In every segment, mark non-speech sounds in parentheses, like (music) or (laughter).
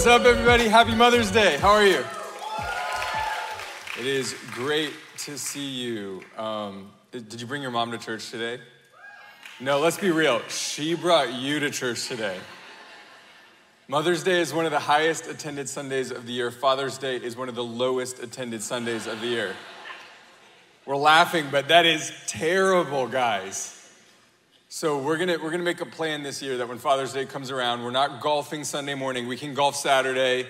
What's up, everybody? Happy Mother's Day. How are you? It is great to see you. Um, did you bring your mom to church today? No, let's be real. She brought you to church today. Mother's Day is one of the highest attended Sundays of the year. Father's Day is one of the lowest attended Sundays of the year. We're laughing, but that is terrible, guys. So we're gonna we're gonna make a plan this year that when Father's Day comes around, we're not golfing Sunday morning. We can golf Saturday,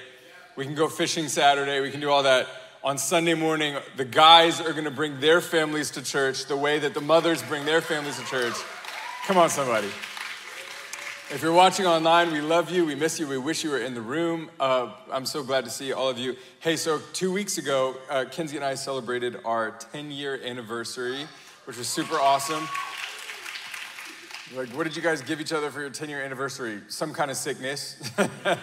we can go fishing Saturday, we can do all that. On Sunday morning, the guys are gonna bring their families to church the way that the mothers bring their families to church. Come on, somebody. If you're watching online, we love you, we miss you, we wish you were in the room. Uh, I'm so glad to see all of you. Hey, so two weeks ago, uh, Kenzie and I celebrated our 10 year anniversary, which was super awesome. Like, what did you guys give each other for your 10 year anniversary? Some kind of sickness.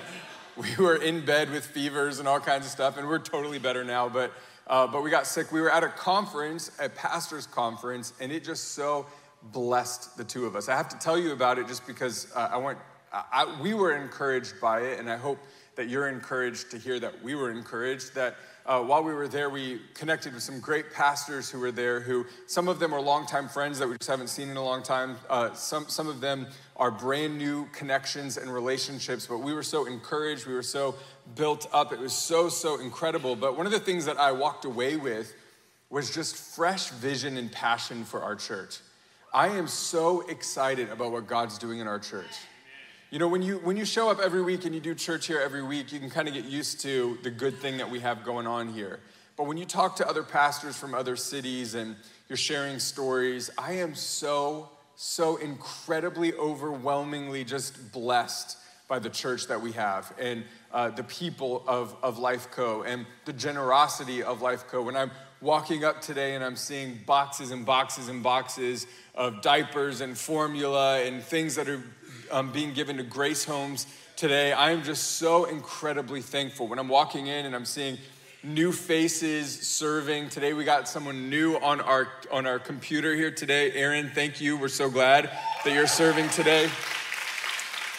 (laughs) we were in bed with fevers and all kinds of stuff, and we're totally better now, but, uh, but we got sick. We were at a conference, a pastor's conference, and it just so blessed the two of us. I have to tell you about it just because uh, I want, I, we were encouraged by it, and I hope that you're encouraged to hear that we were encouraged, that uh, while we were there, we connected with some great pastors who were there, who some of them are longtime friends that we just haven't seen in a long time. Uh, some, some of them are brand new connections and relationships, but we were so encouraged. We were so built up. It was so, so incredible. But one of the things that I walked away with was just fresh vision and passion for our church. I am so excited about what God's doing in our church. You know, when you when you show up every week and you do church here every week, you can kind of get used to the good thing that we have going on here. But when you talk to other pastors from other cities and you're sharing stories, I am so so incredibly overwhelmingly just blessed by the church that we have and uh, the people of, of Life Co. and the generosity of Life Co. When I'm walking up today and I'm seeing boxes and boxes and boxes of diapers and formula and things that are um, being given to Grace Homes today. I am just so incredibly thankful. When I'm walking in and I'm seeing new faces serving. Today we got someone new on our on our computer here today. Aaron, thank you. We're so glad that you're serving today.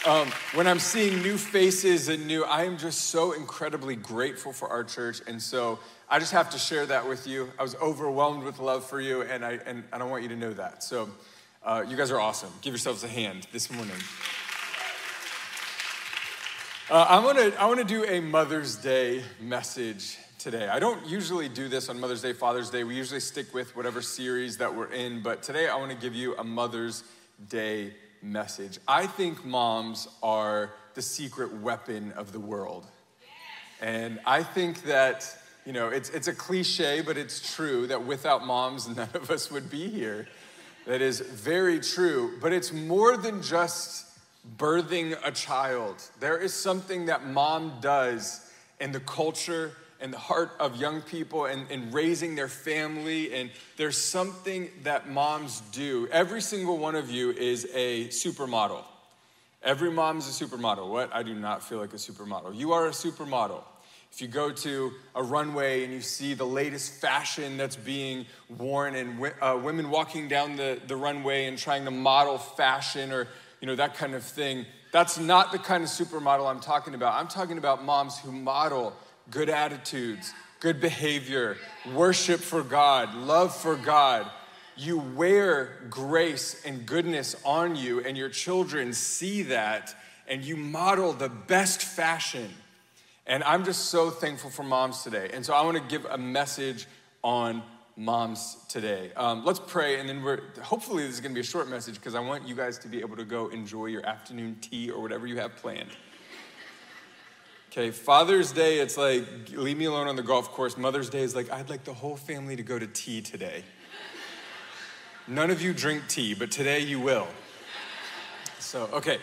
Um, when I'm seeing new faces and new, I am just so incredibly grateful for our church, and so I just have to share that with you. I was overwhelmed with love for you, and I and, I want you to know that. So. Uh, you guys are awesome. Give yourselves a hand this morning. Uh, I want to I want to do a Mother's Day message today. I don't usually do this on Mother's Day, Father's Day. We usually stick with whatever series that we're in, but today I want to give you a Mother's Day message. I think moms are the secret weapon of the world. And I think that, you know, it's, it's a cliche, but it's true that without moms, (laughs) none of us would be here. That is very true, but it's more than just birthing a child. There is something that mom does in the culture and the heart of young people and, and raising their family. And there's something that moms do. Every single one of you is a supermodel. Every mom is a supermodel. What? I do not feel like a supermodel. You are a supermodel. If you go to a runway and you see the latest fashion that's being worn and uh, women walking down the, the runway and trying to model fashion or you know that kind of thing, that's not the kind of supermodel I'm talking about. I'm talking about moms who model good attitudes, good behavior, worship for God, love for God. You wear grace and goodness on you, and your children see that, and you model the best fashion and I'm just so thankful for moms today. And so I want to give a message on moms today. Um, let's pray, and then we're hopefully this is going to be a short message because I want you guys to be able to go enjoy your afternoon tea or whatever you have planned. Okay, Father's Day, it's like leave me alone on the golf course. Mother's Day is like I'd like the whole family to go to tea today. None of you drink tea, but today you will. So, okay.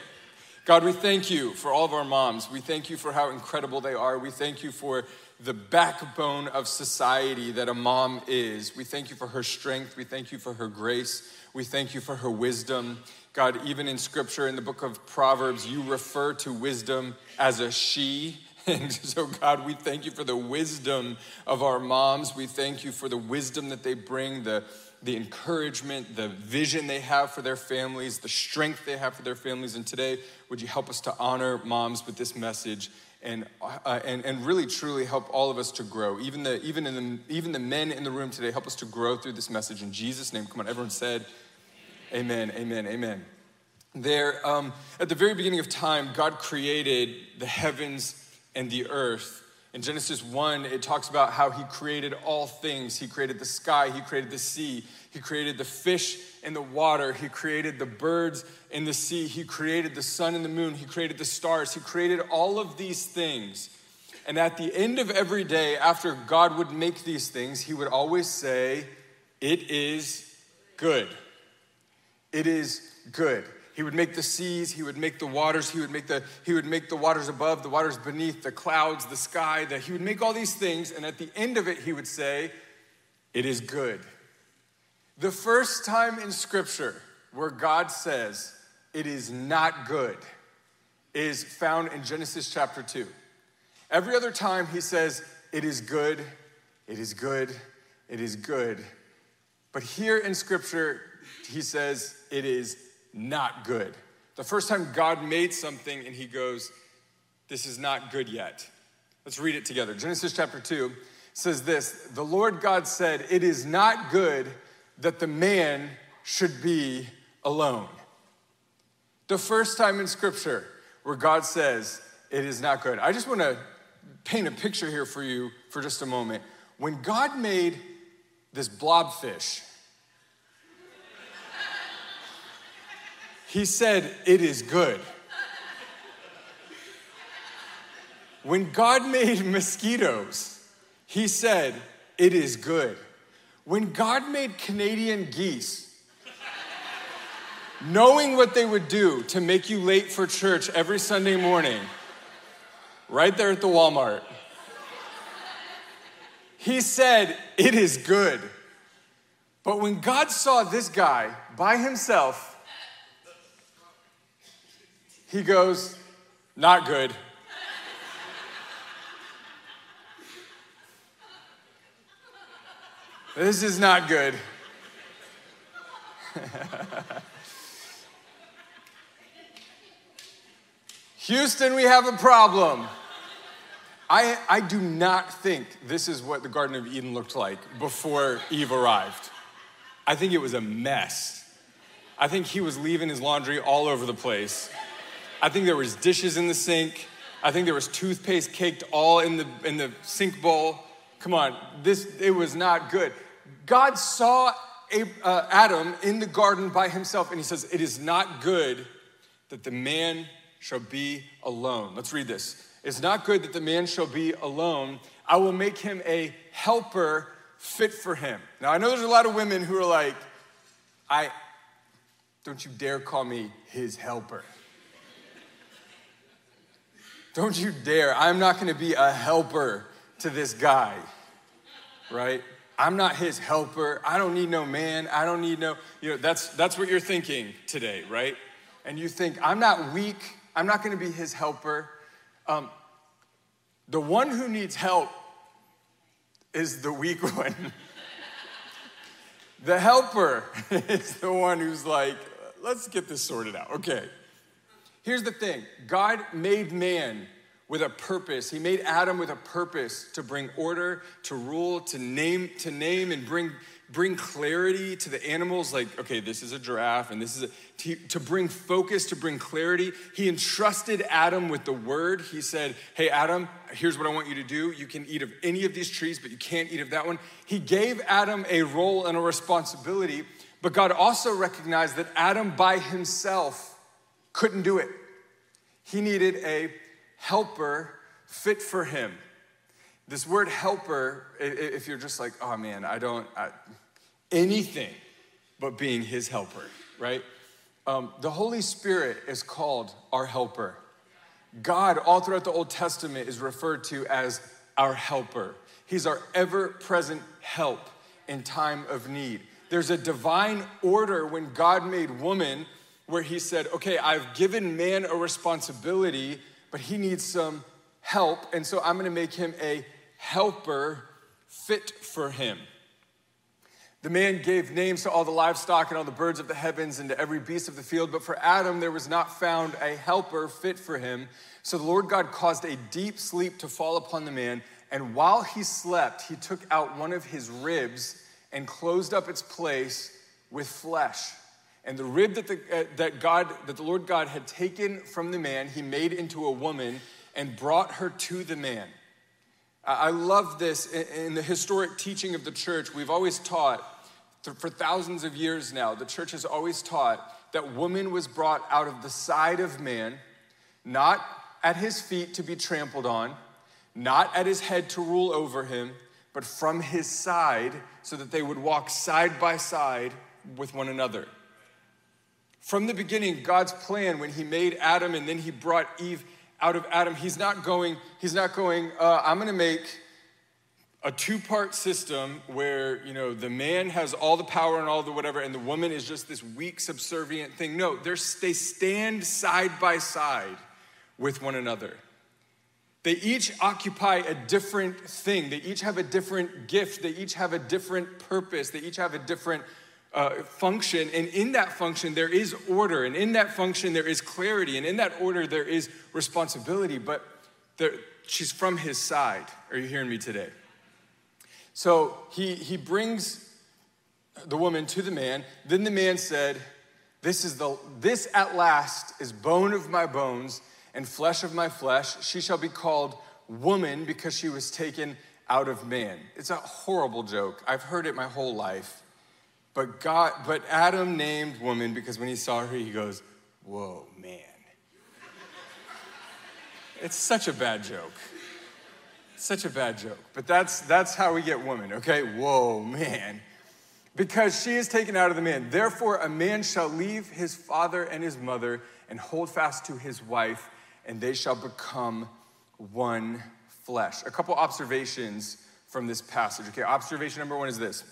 God, we thank you for all of our moms. We thank you for how incredible they are. We thank you for the backbone of society that a mom is. We thank you for her strength. We thank you for her grace. We thank you for her wisdom. God, even in scripture, in the book of Proverbs, you refer to wisdom as a she. (laughs) And so, God, we thank you for the wisdom of our moms. We thank you for the wisdom that they bring, the, the encouragement, the vision they have for their families, the strength they have for their families. And today, would you help us to honor moms with this message and, uh, and, and really truly help all of us to grow? Even the, even, in the, even the men in the room today, help us to grow through this message in Jesus' name. Come on, everyone said, Amen, amen, amen. There, um, at the very beginning of time, God created the heavens and the earth. In Genesis 1, it talks about how he created all things. He created the sky, he created the sea, he created the fish in the water, he created the birds in the sea, he created the sun and the moon, he created the stars, he created all of these things. And at the end of every day, after God would make these things, he would always say, It is good. It is good. He would make the seas, he would make the waters, he would make the he would make the waters above, the waters beneath, the clouds, the sky, that he would make all these things and at the end of it he would say, "It is good." The first time in scripture where God says, "It is not good," is found in Genesis chapter 2. Every other time he says, "It is good, it is good, it is good." But here in scripture he says, "It is not good. The first time God made something and he goes, This is not good yet. Let's read it together. Genesis chapter 2 says this The Lord God said, It is not good that the man should be alone. The first time in scripture where God says, It is not good. I just want to paint a picture here for you for just a moment. When God made this blobfish, He said, It is good. When God made mosquitoes, He said, It is good. When God made Canadian geese, knowing what they would do to make you late for church every Sunday morning, right there at the Walmart, He said, It is good. But when God saw this guy by himself, he goes, Not good. this is not good. (laughs) Houston, we have a problem. I, I do not think this is what the Garden of Eden looked like before Eve arrived. I think it was a mess. I think he was leaving his laundry all over the place. I think there was dishes in the sink. I think there was toothpaste caked all in the, in the sink bowl. Come on, this, it was not good. God saw uh, Adam in the garden by himself and he says, It is not good that the man shall be alone. Let's read this. It's not good that the man shall be alone. I will make him a helper fit for him. Now, I know there's a lot of women who are like, I, don't you dare call me his helper. Don't you dare. I'm not going to be a helper to this guy, right? I'm not his helper. I don't need no man. I don't need no, you know, that's, that's what you're thinking today, right? And you think, I'm not weak. I'm not going to be his helper. Um, the one who needs help is the weak (laughs) one. the helper (laughs) is the one who's like, let's get this sorted out. Okay. Here's the thing God made man with a purpose. He made Adam with a purpose to bring order, to rule, to name, to name and bring, bring clarity to the animals. Like, okay, this is a giraffe, and this is a, to, to bring focus, to bring clarity. He entrusted Adam with the word. He said, Hey, Adam, here's what I want you to do. You can eat of any of these trees, but you can't eat of that one. He gave Adam a role and a responsibility, but God also recognized that Adam by himself couldn't do it. He needed a helper fit for him. This word helper, if you're just like, oh man, I don't, I, anything but being his helper, right? Um, the Holy Spirit is called our helper. God, all throughout the Old Testament, is referred to as our helper. He's our ever present help in time of need. There's a divine order when God made woman where he said, okay, I've given man a responsibility, but he needs some help. And so I'm going to make him a helper fit for him. The man gave names to all the livestock and all the birds of the heavens and to every beast of the field, but for Adam there was not found a helper fit for him. So the Lord God caused a deep sleep to fall upon the man, and while he slept, he took out one of his ribs and closed up its place with flesh. And the rib that the, uh, that God, that the Lord God had taken from the man, he made into a woman and brought her to the man. I love this in the historic teaching of the church. We've always taught for thousands of years now, the church has always taught that woman was brought out of the side of man, not at his feet to be trampled on, not at his head to rule over him, but from his side so that they would walk side by side with one another. From the beginning, God's plan when he made Adam and then he brought Eve out of Adam, he's not going, he's not going, uh, I'm gonna make a two-part system where you know the man has all the power and all the whatever and the woman is just this weak subservient thing. No they stand side by side with one another. They each occupy a different thing. They each have a different gift. They each have a different purpose. They each have a different uh, function and in that function there is order and in that function there is clarity and in that order there is responsibility but there, she's from his side are you hearing me today so he, he brings the woman to the man. Then the man said, this, is the, this at last is bone of my bones and flesh of my flesh. She shall be called woman because she was taken out of man. It's a horrible joke. I've heard it my whole life. But God, but Adam named woman because when he saw her, he goes, Whoa, man. it's such a bad joke. Such a bad joke. But that's, that's how we get woman, okay? Whoa, man. Because she is taken out of the man. Therefore, a man shall leave his father and his mother and hold fast to his wife, and they shall become one flesh. A couple observations from this passage. Okay, observation number one is this.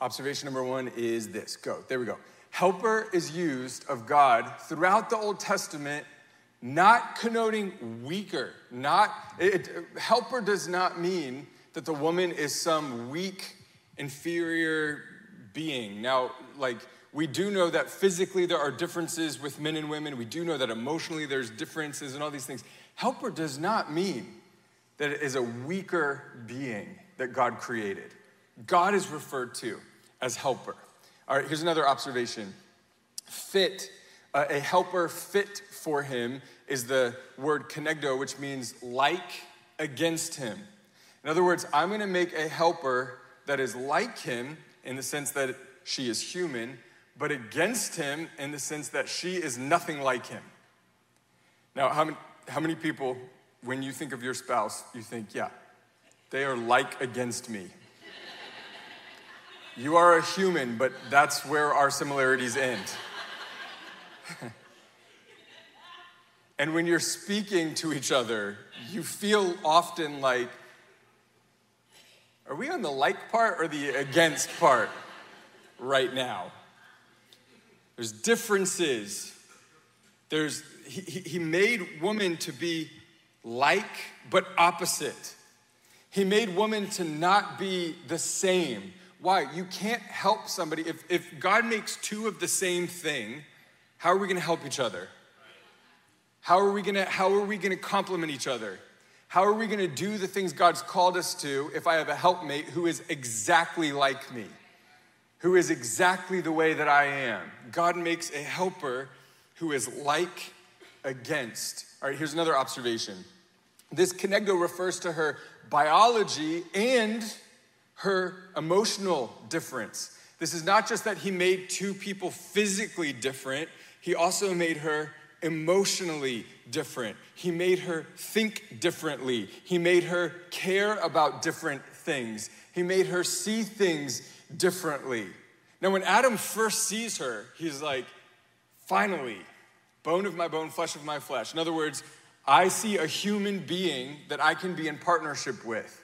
Observation number one is this. Go. There we go. Helper is used of God throughout the Old Testament not connoting weaker, not, it, helper does not mean that the woman is some weak, inferior being. Now, like, we do know that physically there are differences with men and women. We do know that emotionally there's differences and all these things. Helper does not mean that it is a weaker being that God created. God is referred to as helper. All right, here's another observation. Fit uh, a helper fit for him is the word kenegdo, which means like against him. In other words, I'm to make a helper that is like him in the sense that she is human, but against him in the sense that she is nothing like him. Now, how many, how many people, when you think of your spouse, you think, yeah, they are like against me? You are a human, but that's where our similarities end. (laughs) and when you're speaking to each other, you feel often like, are we on the like part or the against part right now? There's differences. There's, he, he made woman to be like but opposite. He made woman to not be the same. Why? You can't help somebody. If, if God makes two of the same thing, how are we gonna help each other? How are we gonna, how are we gonna complement each other? How are we gonna do the things God's called us to if I have a helpmate who is exactly like me? Who is exactly the way that I am? God makes a helper who is like against. All right, here's another observation. This kenegdo refers to her biology and her emotional difference. This is not just that he made two people physically different, he also made her emotionally different. He made her think differently. He made her care about different things. He made her see things differently. Now, when Adam first sees her, he's like, finally, bone of my bone, flesh of my flesh. In other words, I see a human being that I can be in partnership with.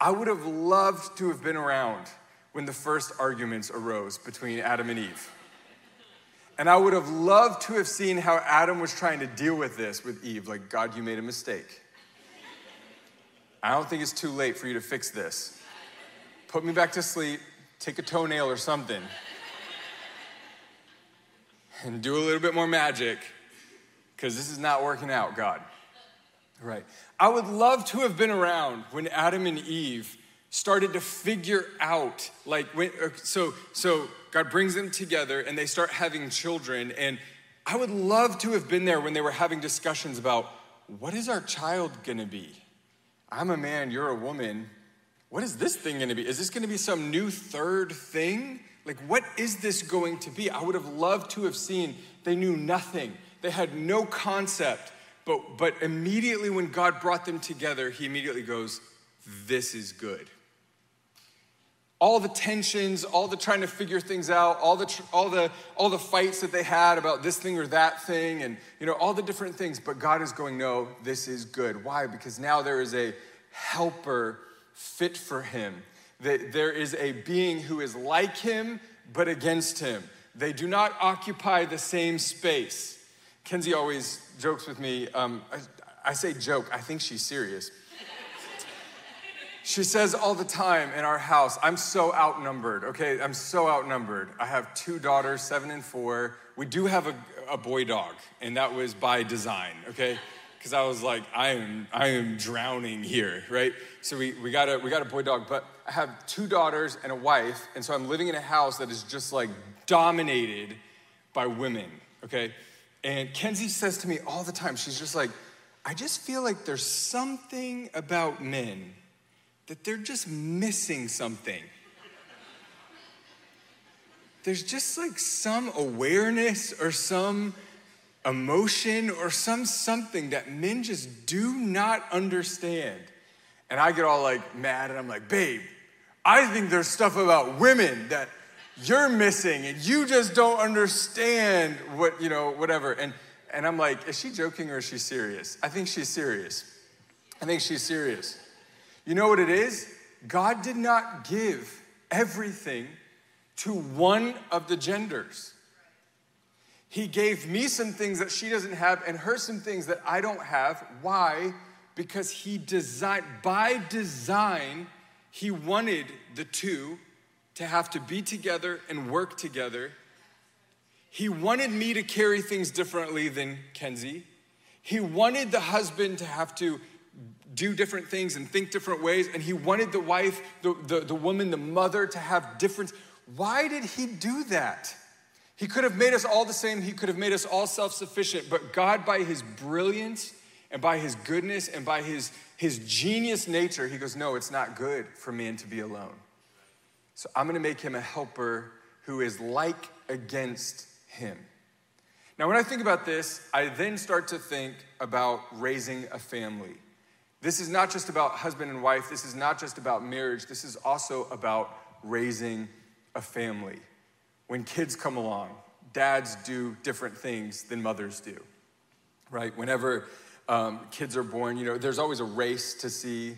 I would have loved to have been around when the first arguments arose between Adam and Eve. And I would have loved to have seen how Adam was trying to deal with this with Eve. Like, God, you made a mistake. I don't think it's too late for you to fix this. Put me back to sleep. take a toenail or something and do a little bit more magic because this is not working out, God. Right. I would love to have been around when Adam and Eve started to figure out like when uh, so so God brings them together and they start having children and I would love to have been there when they were having discussions about what is our child going to be? I'm a man, you're a woman. What is this thing going to be? Is this going to be some new third thing? Like, what is this going to be? I would have loved to have seen. They knew nothing, they had no concept. But, but immediately when God brought them together, He immediately goes, This is good all the tensions, all the trying to figure things out, all the, all, the, all the fights that they had about this thing or that thing, and you know, all the different things. But God is going, no, this is good. Why? Because now there is a helper fit for him. That there is a being who is like him, but against him. They do not occupy the same space. Kenzie always jokes with me. Um, I, I say joke, I think she's serious. She says all the time in our house, I'm so outnumbered, okay? I'm so outnumbered. I have two daughters, seven and four. We do have a, a boy dog, and that was by design, okay? Because I was like, I am, I am drowning here, right? So we, we, got a, we got a boy dog, but I have two daughters and a wife, and so I'm living in a house that is just like dominated by women, okay? And Kenzie says to me all the time, she's just like, I just feel like there's something about men that they're just missing something. There's just like some awareness or some emotion or some something that men just do not understand. And I get all like mad and I'm like, babe, I think there's stuff about women that you're missing and you just don't understand what, you know, whatever. And, and I'm like, is she joking or is she serious? I think she's serious. I think she's serious. You know what it is? God did not give everything to one of the genders. He gave me some things that she doesn't have and her some things that I don't have. Why? Because he designed, by design, he wanted the two to have to be together and work together. He wanted me to carry things differently than Kenzie. He wanted the husband to have to do different things and think different ways. And he wanted the wife, the, the, the woman, the mother to have different. Why did he do that? He could have made us all the same. He could have made us all self sufficient. But God, by his brilliance and by his goodness and by his, his genius nature, he goes, No, it's not good for man to be alone. So I'm going to make him a helper who is like against him. Now, when I think about this, I then start to think about raising a family. This is not just about husband and wife, this is not just about marriage, this is also about raising a family. When kids come along, dads do different things than mothers do, right? Whenever um, kids are born, you know, there's always a race to see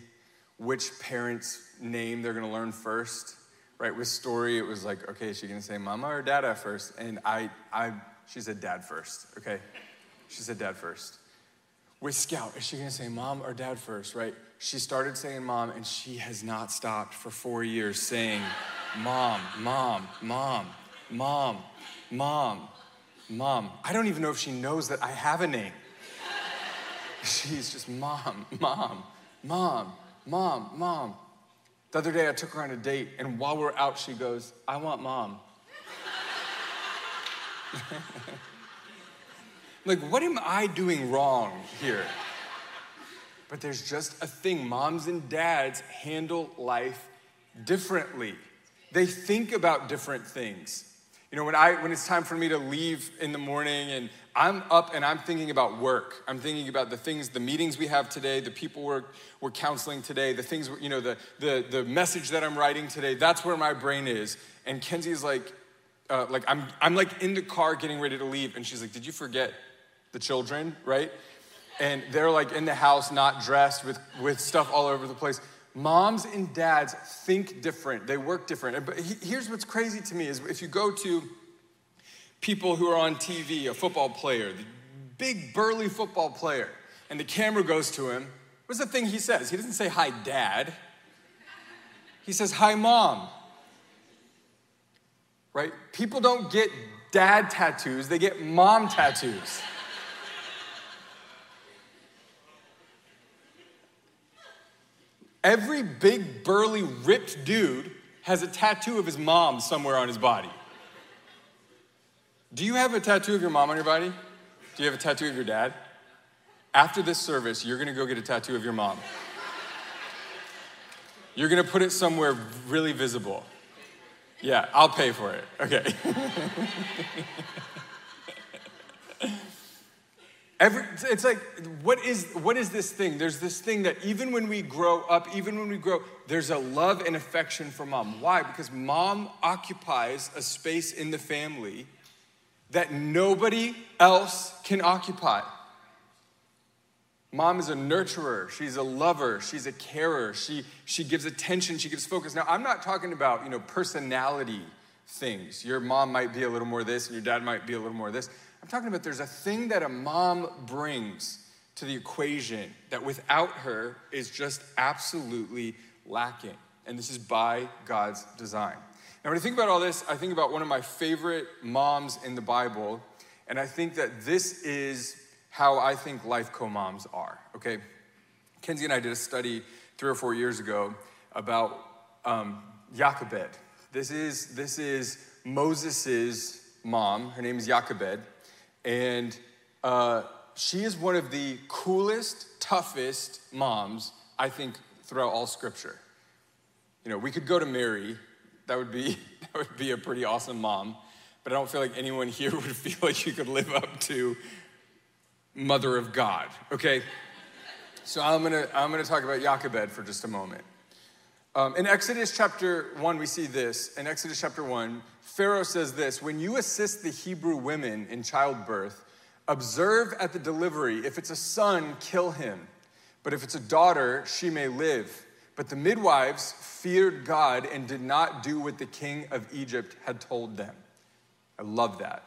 which parent's name they're gonna learn first, right? With Story, it was like, okay, is she gonna say mama or dada first? And I, I, she said dad first, okay? She said dad first with Scout, is she gonna say mom or dad first, right? She started saying mom and she has not stopped for four years saying mom, mom, mom, mom, mom, mom. I don't even know if she knows that I have a name. (laughs) She's just mom, mom, mom, mom, mom. The other day I took her on a date and while we're out, she goes, I want mom. (laughs) like, what am I doing wrong here? But there's just a thing. Moms and dads handle life differently. They think about different things. You know, when I when it's time for me to leave in the morning and I'm up and I'm thinking about work. I'm thinking about the things, the meetings we have today, the people we're, we're counseling today, the things, you know, the, the, the message that I'm writing today. That's where my brain is. And Kenzie's like, uh, like I'm, I'm like in the car getting ready to leave. And she's like, did you forget the children, right? And they're like in the house, not dressed with, with stuff all over the place. Moms and dads think different, they work different. But here's what's crazy to me is if you go to people who are on TV, a football player, the big burly football player, and the camera goes to him, what's the thing he says? He doesn't say, Hi, dad. He says, Hi, mom. right? People don't get dad tattoos, they get mom tattoos. Every big, burly, ripped dude has a tattoo of his mom somewhere on his body. Do you have a tattoo of your mom on your body? Do you have a tattoo of your dad? After this service, you're gonna go get a tattoo of your mom. You're gonna put it somewhere really visible. Yeah, I'll pay for it. Okay. (laughs) Every, it's like, what is, what is this thing? There's this thing that even when we grow up, even when we grow, there's a love and affection for mom. Why? Because mom occupies a space in the family that nobody else can occupy. Mom is a nurturer, she's a lover, she's a carer, she, she gives attention, she gives focus. Now, I'm not talking about, you know, personality things. Your mom might be a little more this, and your dad might be a little more this. I'm talking about there's a thing that a mom brings to the equation that without her is just absolutely lacking. And this is by God's design. Now, when I think about all this, I think about one of my favorite moms in the Bible, and I think that this is how I think life co moms are, okay? Kenzie and I did a study three or four years ago about um. This is, this is Moses' mom. Her name is Jochebed. And uh, she is one of the coolest, toughest moms, I think, throughout all scripture. You know, we could go to Mary that would be (laughs) that would be a pretty awesome mom. But I don't feel like anyone here (laughs) would feel like you could live up to Mother of God. Okay, so I'm gonna I'm gonna talk about Jochebed for just a moment. Um, in Exodus chapter one, we see this. In Exodus chapter one, Pharaoh says this: When you assist the Hebrew women in childbirth, observe at the delivery. If it's a son, kill him. But if it's a daughter, she may live. But the midwives feared God and did not do what the king of Egypt had told them. I love that.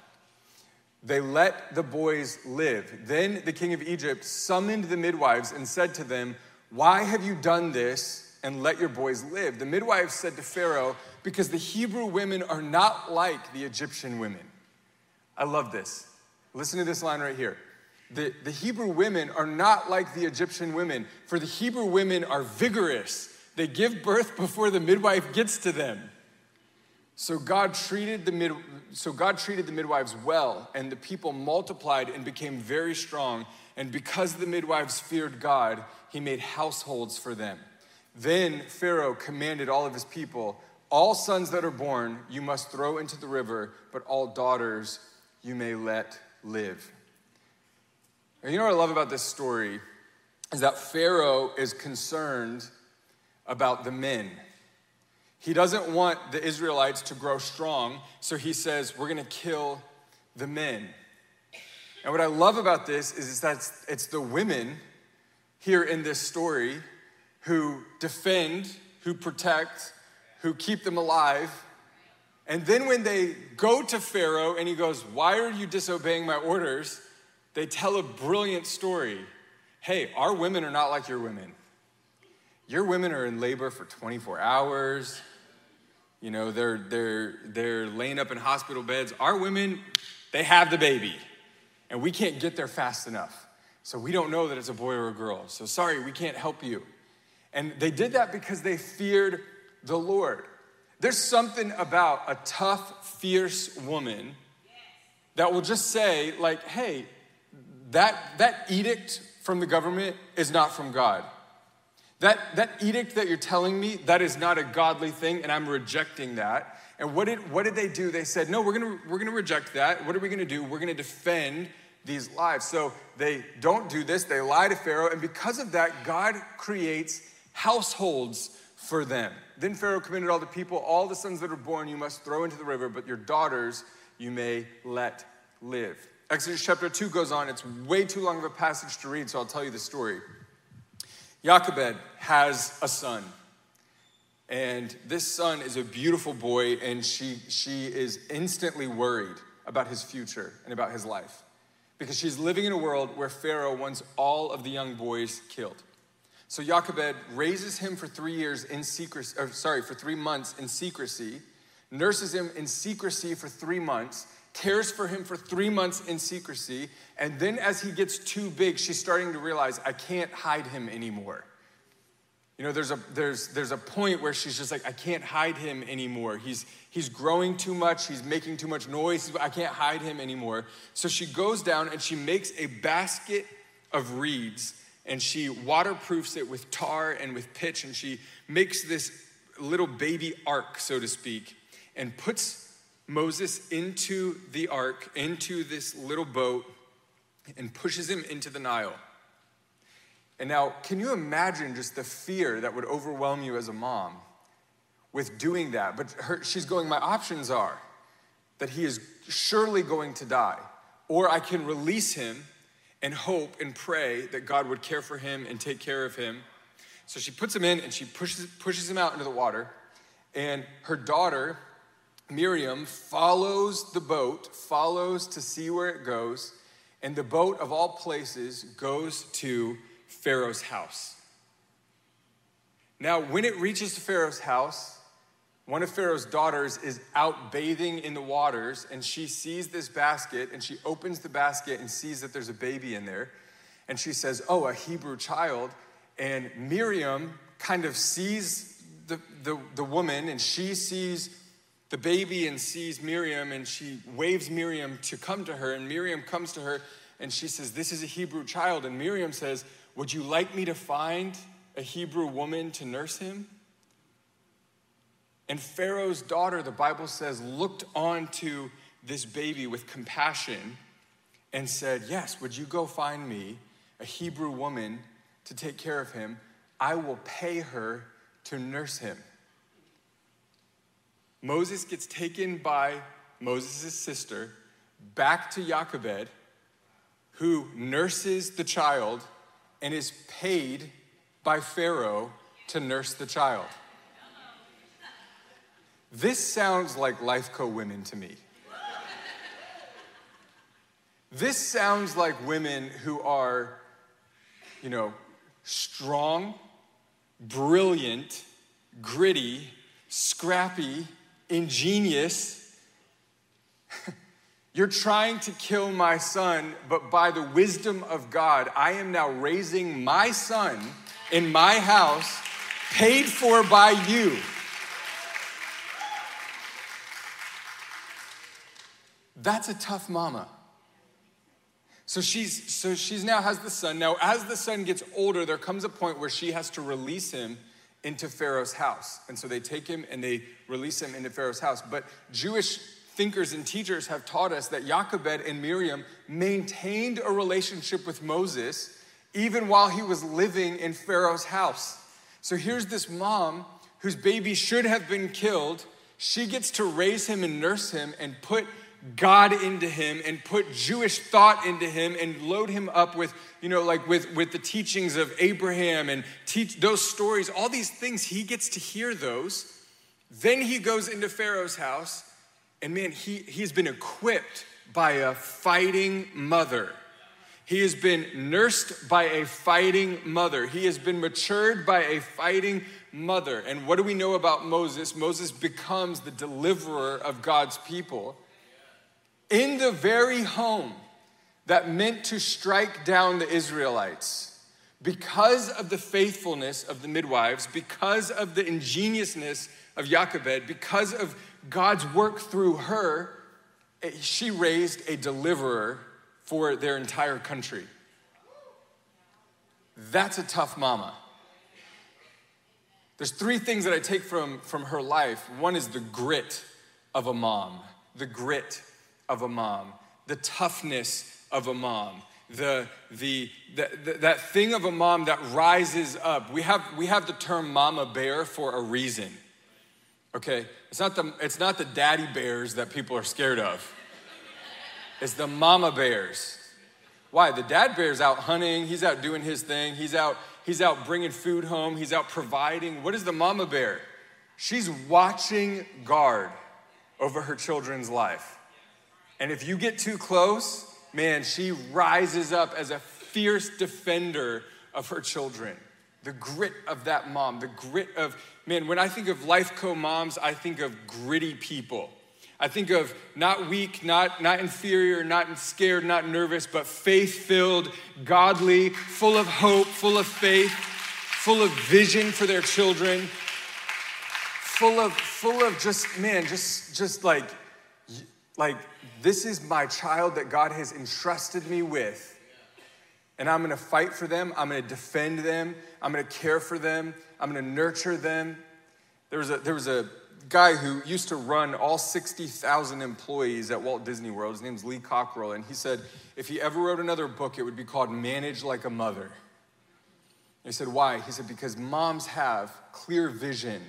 They let the boys live. Then the king of Egypt summoned the midwives and said to them, Why have you done this and let your boys live? The midwives said to Pharaoh, Because the Hebrew women are not like the Egyptian women. I love this. Listen to this line right here the, the Hebrew women are not like the Egyptian women, for the Hebrew women are vigorous. They give birth (laughs) before the midwife gets to them. So God treated the mid, so God treated the midwives well, and the people multiplied and became very strong. And because the midwives feared God, he made households for them. Then Pharaoh commanded all of his people, all sons that are born you must throw into the river, but all daughters you may let live. And you know what I love about this story is that Pharaoh is concerned about the men. He doesn't want the Israelites to grow strong, so he says, We're gonna kill the men. And what I love about this is, that it's the women here in this story who defend, who protect, who keep them alive. And then when they go to Pharaoh and he goes, Why are you disobeying my orders? They tell a brilliant story. Hey, our women are not like your women. Your women are in labor for 24 hours. You know, they're, they're, they're laying up in hospital beds. Our women, they have the baby, and we can't get there fast enough. So we don't know that it's a boy or a girl. So sorry, we can't help you. And they did that because they feared the Lord. There's something about a tough, fierce woman that will just say, like, hey, that, that edict from the government is not from God. That, that edict that you're telling me, that is not a godly thing, and I'm rejecting that. And what did, what did they do? They said, no, we're gonna, we're gonna reject that. What are we gonna do? We're gonna defend these lives. So they don't do this, they lie to Pharaoh, and because of that, God creates households for them. Then Pharaoh commanded all the people, all the sons that are born you must throw into the river, but your daughters you may let live. Exodus chapter 2 goes on. It's way too long of a passage to read, so I'll tell you the story. Jochebed has a son. And this son is a beautiful boy, and she, she is instantly worried about his future and about his life because she's living in a world where Pharaoh wants all of the young boys killed. So Jochebed raises him for three years in secrecy, or sorry, for three months in secrecy nurses him in secrecy for three months, cares for him for three months in secrecy, and then as he gets too big, she's starting to realize, I can't hide him anymore. You know, there's a, there's, there's a point where she's just like, I can't hide him anymore. He's, he's growing too much. He's making too much noise. I can't hide him anymore. So she goes down and she makes a basket of reeds and she waterproofs it with tar and with pitch and she makes this little baby ark, so to speak, and puts Moses into the ark, into this little boat, and pushes him into the Nile. And now, can you imagine just the fear that would overwhelm you as a mom with doing that? But her, she's going, My options are that he is surely going to die, or I can release him and hope and pray that God would care for him and take care of him. So she puts him in and she pushes, pushes him out into the water. And her daughter, Miriam, follows the boat, follows to see where it goes. And the boat, of all places, goes to Pharaoh's house. Now, when it reaches Pharaoh's house, one of Pharaoh's daughters is out bathing in the waters, and she sees this basket, and she opens the basket and sees that there's a baby in there. And she says, Oh, a Hebrew child. And Miriam kind of sees the, the, the woman, and she sees the baby and sees Miriam, and she waves Miriam to come to her. And Miriam comes to her, and she says, This is a Hebrew child. And Miriam says, would you like me to find a Hebrew woman to nurse him? And Pharaoh's daughter, the Bible says, looked on to this baby with compassion and said, Yes, would you go find me a Hebrew woman to take care of him? I will pay her to nurse him. Moses gets taken by Moses' sister back to Jochebed, who nurses the child and is paid by Pharaoh to nurse the child. This sounds like Life Co women to me. This sounds like women who are, you know, strong, brilliant, gritty, scrappy, ingenious. (laughs) You're trying to kill my son, but by the wisdom of God, I am now raising my son in my house, paid for by you. That's a tough mama. So she's so she's now has the son. Now, as the son gets older, there comes a point where she has to release him into Pharaoh's house. And so they take him and they release him into Pharaoh's house. But Jewish thinkers and teachers have taught us that Jochebed and Miriam maintained a relationship with Moses even while he was living in Pharaoh's house. So here's this mom whose baby should have been killed. She gets to raise him and nurse him and put God into him and put Jewish thought into him and load him up with, you know, like with, with the teachings of Abraham and teach those stories, all these things. He gets to hear those. Then he goes into Pharaoh's house and man, he, he's been equipped by a fighting mother. He has been nursed by a fighting mother. He has been matured by a fighting mother. And what do we know about Moses? Moses becomes the deliverer of God's people in the very home that meant to strike down the Israelites. Because of the faithfulness of the midwives, because of the ingeniousness of Jochebed, because of God's work through her, eh, she raised a deliverer for their entire country. That's a tough mama. There's three things that I take from, from her life. One is the grit of a mom, the grit of a mom, the toughness of a mom, the, the, the, the, that thing of a mom that rises up. We have, we have the term mama bear for a reason. Okay, it's not the it's not the daddy bears that people are scared of. It's the mama bears. Why? The dad bear's out hunting, he's out doing his thing, he's out he's out bringing food home, he's out providing. What is the mama bear? She's watching guard over her children's life. And if you get too close, man, she rises up as a fierce defender of her children. The grit of that mom, the grit of, man, when I think of Life Co moms, I think of gritty people. I think of not weak, not, not inferior, not scared, not nervous, but faith filled, godly, full of hope, full of faith, full of vision for their children, full of, full of just, man, just, just like, like, this is my child that God has entrusted me with. And I'm gonna fight for them, I'm gonna defend them, I'm gonna care for them, I'm gonna nurture them. There was a, there was a guy who used to run all 60,000 employees at Walt Disney World. His name's Lee Cockrell. And he said if he ever wrote another book, it would be called Manage Like a Mother. he said, Why? He said, Because moms have clear vision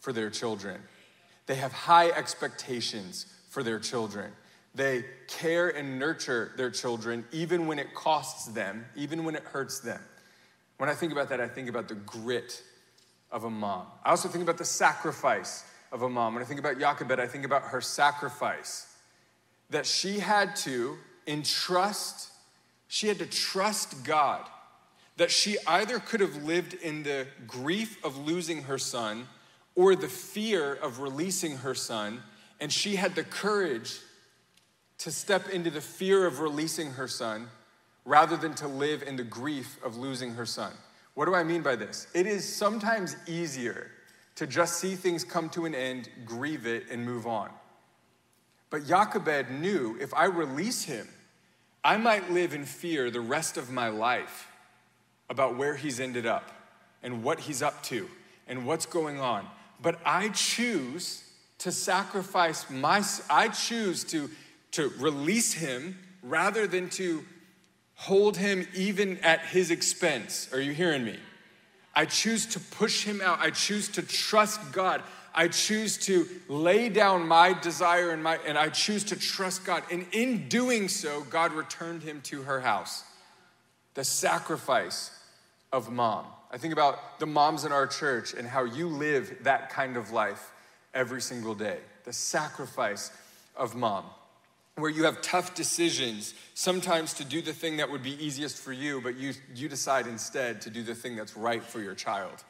for their children, they have high expectations for their children. They care and nurture their children even when it costs them, even when it hurts them. When I think about that, I think about the grit of a mom. I also think about the sacrifice of a mom. When I think about Jochebed, I think about her sacrifice that she had to entrust, she had to trust God. That she either could have lived in the grief of losing her son or the fear of releasing her son, and she had the courage to step into the fear of releasing her son rather than to live in the grief of losing her son. What do I mean by this? It is sometimes easier to just see things come to an end, grieve it, and move on. But Jochebed knew if I release him, I might live in fear the rest of my life about where he's ended up and what he's up to and what's going on. But I choose to sacrifice my, I choose to, to release him rather than to hold him even at his expense. Are you hearing me? I choose to push him out. I choose to trust God. I choose to lay down my desire and my and I choose to trust God. And in doing so, God returned him to her house. The sacrifice of mom. I think about the moms in our church and how you live that kind of life every single day. The sacrifice of mom where you have tough decisions, sometimes to do the thing that would be easiest for you, but you, you decide instead to do the thing that's right for your child.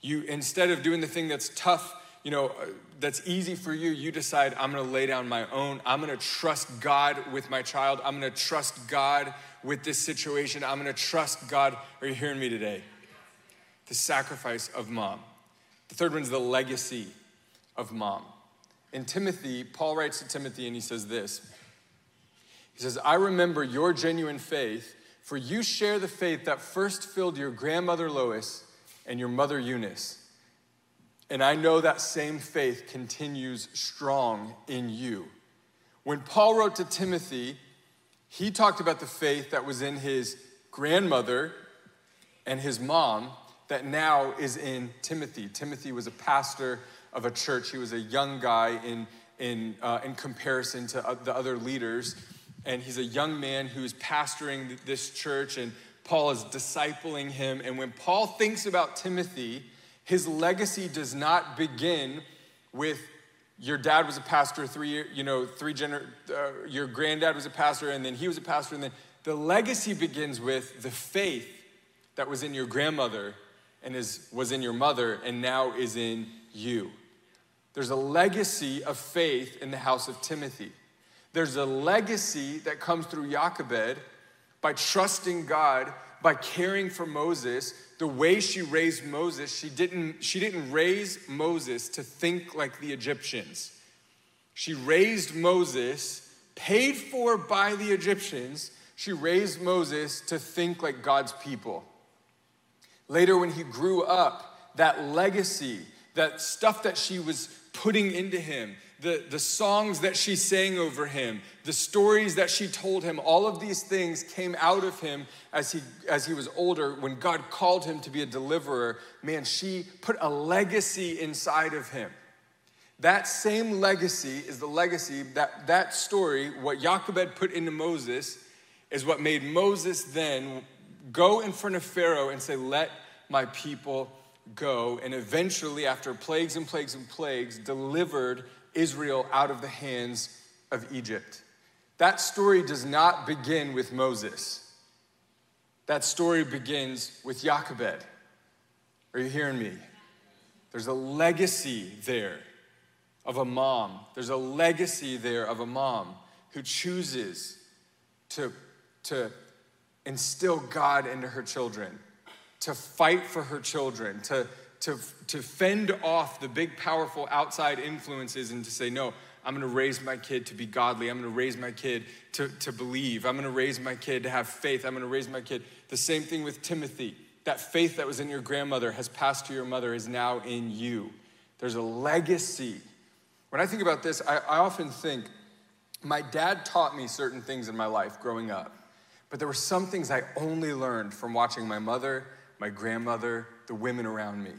You, instead of doing the thing that's tough, you know, uh, that's easy for you, you decide, I'm gonna lay down my own. I'm gonna trust God with my child. I'm gonna trust God with this situation. I'm gonna trust God. Are you hearing me today? The sacrifice of mom. The third one's the legacy of mom. In Timothy, Paul writes to Timothy and he says this He says, I remember your genuine faith, for you share the faith that first filled your grandmother Lois and your mother Eunice. And I know that same faith continues strong in you. When Paul wrote to Timothy, he talked about the faith that was in his grandmother and his mom that now is in Timothy. Timothy was a pastor of a church. He was a young guy in, in, uh, in comparison to the other leaders. And he's a young man who's pastoring this church, and Paul is discipling him. And when Paul thinks about Timothy, his legacy does not begin with your dad was a pastor three you know three gener- uh, your granddad was a pastor and then he was a pastor and then the legacy begins with the faith that was in your grandmother and is was in your mother and now is in you there's a legacy of faith in the house of Timothy. There's a legacy that comes through Jochebed by trusting God, by caring for Moses. The way she raised Moses, she didn't, she didn't raise Moses to think like the Egyptians. She raised Moses, paid for by the Egyptians, she raised Moses to think like God's people. Later, when he grew up, that legacy, that stuff that she was putting into him, the, the songs that she sang over him, the stories that she told him, all of these things came out of him as he, as he was older. When God called him to be a deliverer, man, she put a legacy inside of him. That same legacy is the legacy that that story, what Jochebed put into Moses, is what made Moses then go in front of Pharaoh and say, Let my people go and eventually, after plagues and plagues and plagues, delivered Israel out of the hands of Egypt. That story does not begin with Moses. That story begins with Jochebed. Are you hearing me? There's a legacy there of a mom. There's a legacy there of a mom who chooses to, to instill God into her children, to fight for her children, to, to, to fend off the big, powerful outside influences and to say, no, I'm gonna raise my kid to be godly. I'm gonna raise my kid to, to believe. I'm gonna raise my kid to have faith. I'm gonna raise my kid. The same thing with Timothy. That faith that was in your grandmother has passed to your mother, is now in you. There's a legacy. When I think about this, I, I often think my dad taught me certain things in my life growing up, but there were some things I only learned from watching my mother, my grandmother, the women around me.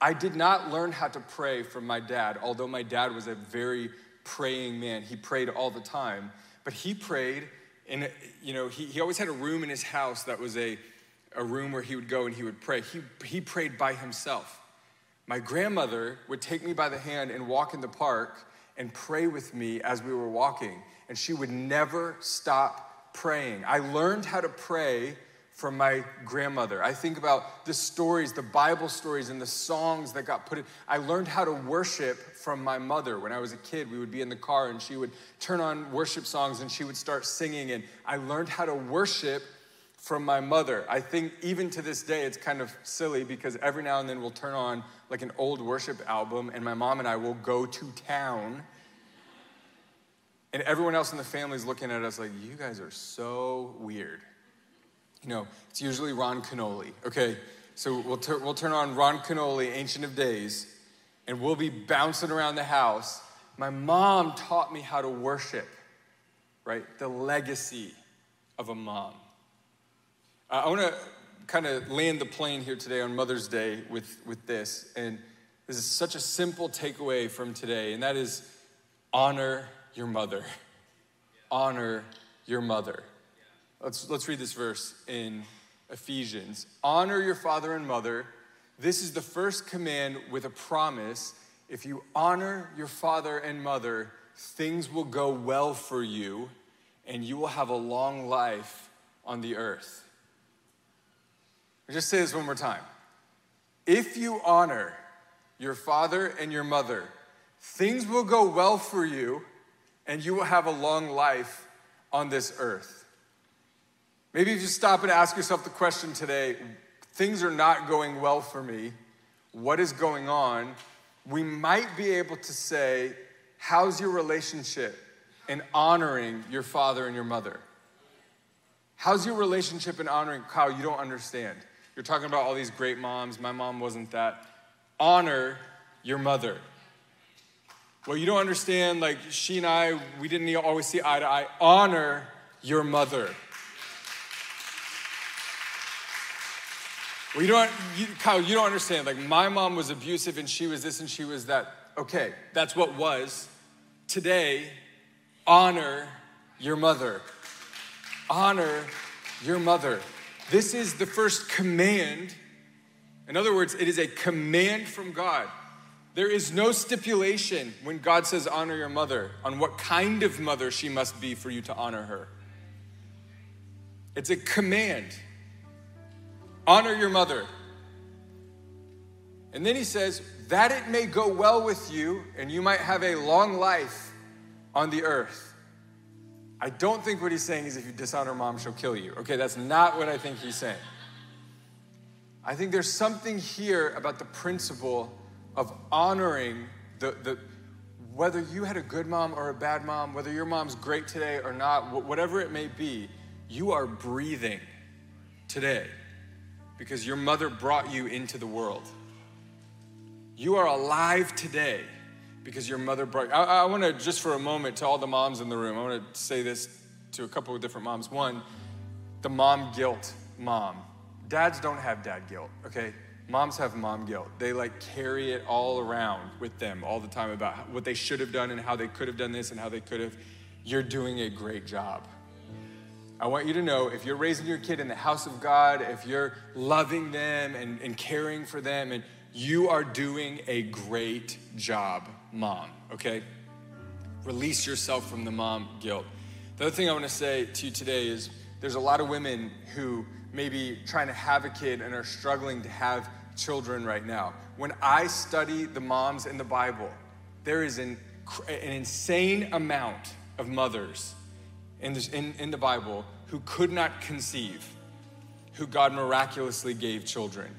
I did not learn how to pray from my dad, although my dad was a very praying man. He prayed all the time, but he prayed and you know, he, he always had a room in his house that was a, a room where he would go and he would pray. He, he prayed by himself. My grandmother would take me by the hand and walk in the park and pray with me as we were walking, and she would never stop praying. I learned how to pray from my grandmother. I think about the stories, the Bible stories, and the songs that got put in. I learned how to worship from my mother. When I was a kid, we would be in the car and she would turn on worship songs and she would start singing. And I learned how to worship from my mother. I think even to this day, it's kind of silly because every now and then we'll turn on like an old worship album and my mom and I will go to town. And everyone else in the family is looking at us like, you guys are so weird you know, it's usually Ron Kenoly. Okay, so we'll, we'll turn on Ron Kenoly, Ancient of Days, and we'll be bouncing around the house. My mom taught me how to worship, right? The legacy of a mom. Uh, I want to kind of land the plane here today on Mother's Day with, with this. And this is such a simple takeaway from today, and that is honor your mother. Honor your mother. Let's, let's read this verse in Ephesians. Honor your father and mother. This is the first command with a promise. If you honor your father and mother, things will go well for you and you will have a long life on the earth. I'll just say this one more time. If you honor your father and your mother, things will go well for you and you will have a long life on this earth. Maybe if you stop and ask yourself the question today things are not going well for me, what is going on? We might be able to say, How's your relationship in honoring your father and your mother? How's your relationship in honoring Kyle? You don't understand. You're talking about all these great moms. My mom wasn't that. Honor your mother. Well, you don't understand, like she and I, we didn't always see eye to eye. Honor your mother. Well, you don't, you, Kyle, you don't understand. Like, my mom was abusive and she was this and she was that. Okay, that's what was. Today, honor your mother. Honor your mother. This is the first command. In other words, it is a command from God. There is no stipulation when God says honor your mother on what kind of mother she must be for you to honor her. It's a command. Honor your mother. And then he says, that it may go well with you and you might have a long life on the earth. I don't think what he's saying is if you dishonor mom, she'll kill you. Okay, that's not what I think he's saying. I think there's something here about the principle of honoring the, the whether you had a good mom or a bad mom, whether your mom's great today or not, whatever it may be, you are breathing today because your mother brought you into the world. You are alive today because your mother brought you. I, I want to, just for a moment, to all the moms in the room, I want to say this to a couple of different moms. One, the mom guilt mom. Dads don't have dad guilt, okay? Moms have mom guilt. They like carry it all around with them all the time about what they should have done and how they could have done this and how they could have. You're doing a great job. I want you to know if you're raising your kid in the house of God, if you're loving them and, and caring for them, and you are doing a great job, mom, okay? Release yourself from the mom guilt. The other thing I want to say to you today is there's a lot of women who maybe trying to have a kid and are struggling to have children right now. When I study the moms in the Bible, there is an, an insane amount of mothers in, this, in, in the Bible who could not conceive, who God miraculously gave children.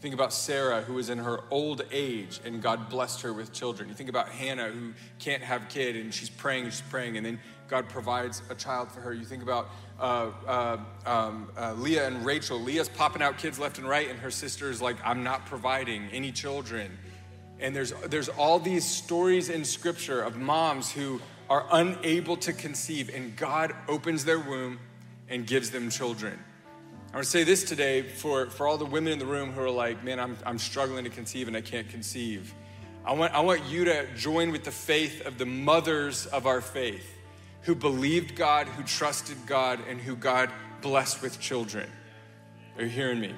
Think about Sarah, who was in her old age and God blessed her with children. You think about Hannah, who can't have kid and she's praying, she's praying, and then God provides a child for her. You think about uh, uh, um, uh, Leah and Rachel. Leah's popping out kids left and right, and her sister's like, I'm not providing any children. And there's, there's all these stories in scripture of moms who are unable to conceive, and God opens their womb and gives them children. I want to say this today for, for all the women in the room who are like, man, I'm, I'm struggling to conceive and I can't conceive. I want, I want you to join with the faith of the mothers of our faith who believed God, who trusted God, and who God blessed with children. Are you hearing me?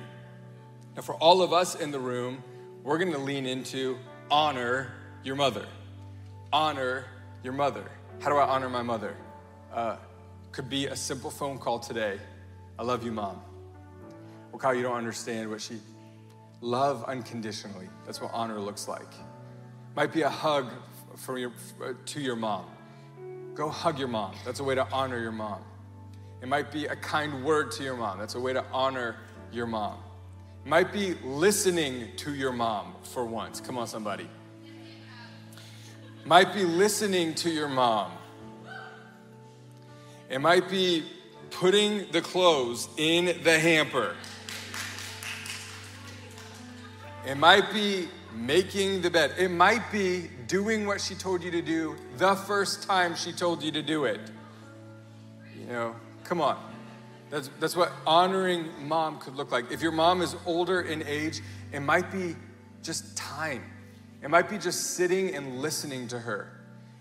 Now, for all of us in the room, we're going to lean into honor your mother. Honor your mother. How do I honor my mother? Uh, could be a simple phone call today. I love you, mom. Well, Kyle, you don't understand what she love unconditionally. That's what honor looks like. Might be a hug from your, to your mom. Go hug your mom. That's a way to honor your mom. It might be a kind word to your mom. That's a way to honor your mom. It might be listening to your mom for once. Come on, somebody. Might be listening to your mom. It might be putting the clothes in the hamper. It might be making the bed. It might be doing what she told you to do the first time she told you to do it. You know, come on. That's, that's what honoring mom could look like. If your mom is older in age, it might be just time. It might be just sitting and listening to her.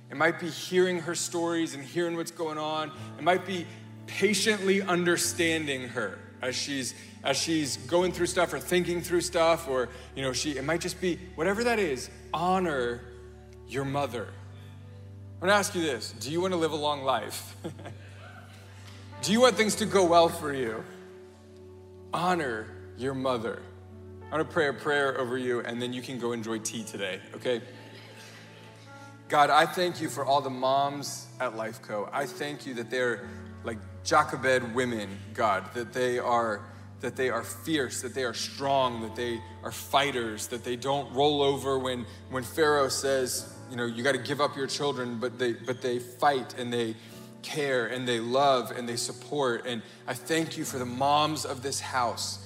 It might be hearing her stories and hearing what's going on. It might be patiently understanding her as she's as she's going through stuff or thinking through stuff or you know she it might just be whatever that is honor your mother. I'm going to ask you this. Do you want to live a long life? (laughs) Do you want things to go well for you? Honor your mother i want to pray a prayer over you and then you can go enjoy tea today okay god i thank you for all the moms at lifeco i thank you that they're like Jochebed women, God, that they are that they are fierce, that they are strong, that they are fighters, that they don't roll over when, when Pharaoh says, you know, you got to give up your children, but they, but they fight and they care and they love and they support. And I thank you for the moms of this house.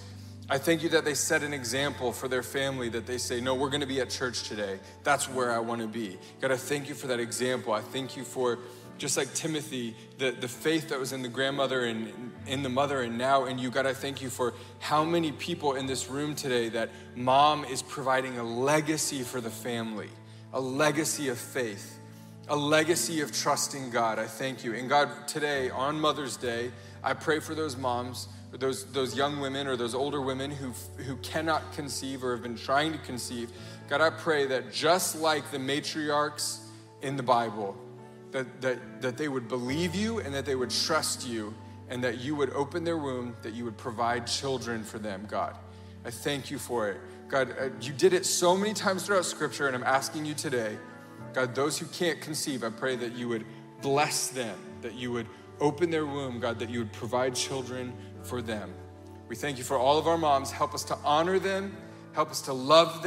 I thank you that they set an example for their family, that they say, No, we're going to be at church today. That's where I want to be. God, I thank you for that example. I thank you for just like Timothy, the, the faith that was in the grandmother and in the mother and now in you. God, I thank you for how many people in this room today that mom is providing a legacy for the family, a legacy of faith, a legacy of trusting God. I thank you. And God, today on Mother's Day, I pray for those moms, those, those young women or those older women who, who cannot conceive or have been trying to conceive. God, I pray that just like the matriarchs in the Bible, that, that, that they would believe you and that they would trust you and that you would open their womb, that you would provide children for them, God. I thank you for it. God, uh, you did it so many times throughout Scripture, and I'm asking you today, God, those who can't conceive, I pray that you would bless them, that you would open their womb, God, that you would provide children for them. We thank you for all of our moms. Help us to honor them, help us to love them.